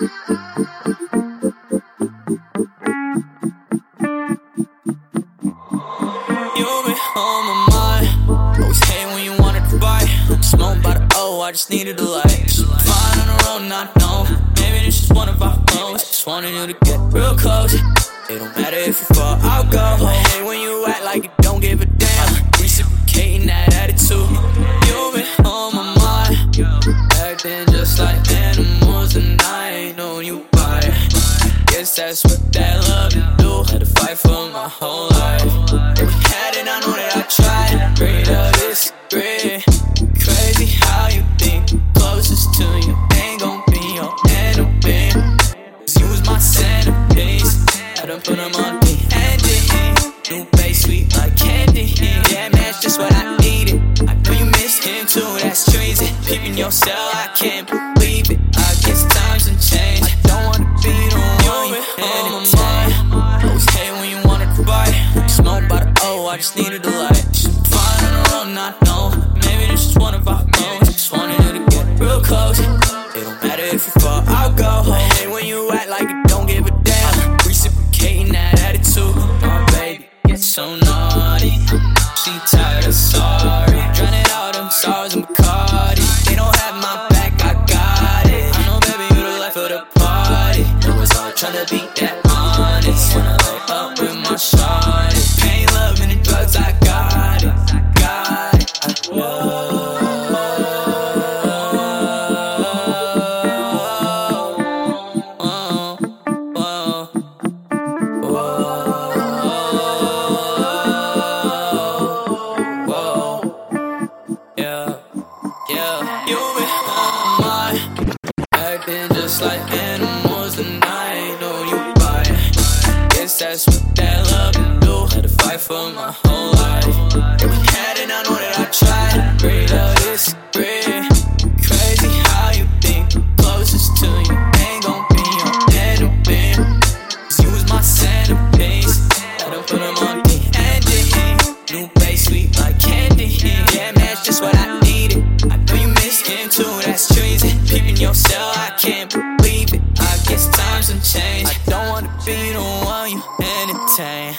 You been on my mind. Always hate when you wanted to fight. Smoked by the I just needed a light. Fine on the road, not known. Maybe this is one of our phones. Just wanted you to get real close. It don't matter if you fall, I'll go. I hate when you act like you don't give a damn. Reciprocating that attitude. You've been on my mind. Acting just like that. That's what that love do. Had to fight for my whole life. We had it, I know that I tried. Agree to disagree. Crazy how you think closest to you ain't gon' be your enemy. Cause you was my centerpiece. Had to put them on me handy. New bass sweet like candy. Yeah, man, that's just what I needed. I know you missed him too, that's treason. Peeping your cell, I can't just needed a light. Fine on the road, not know. Maybe this is one of our modes. Just wanted you to get real close. It don't matter if you fall, I'll go. Hey, when you act like you don't give a damn. Reciprocating that attitude. My baby gets so naughty. She tired of sorry. Drowning all them sorrows in Bacardi. They don't have my back, I got it. I know, baby, you the life of the party. It was all trying to be that honest. When I lay up with my shawty. On my mind. can't believe it. I guess times have changed. I don't wanna be the one you entertain.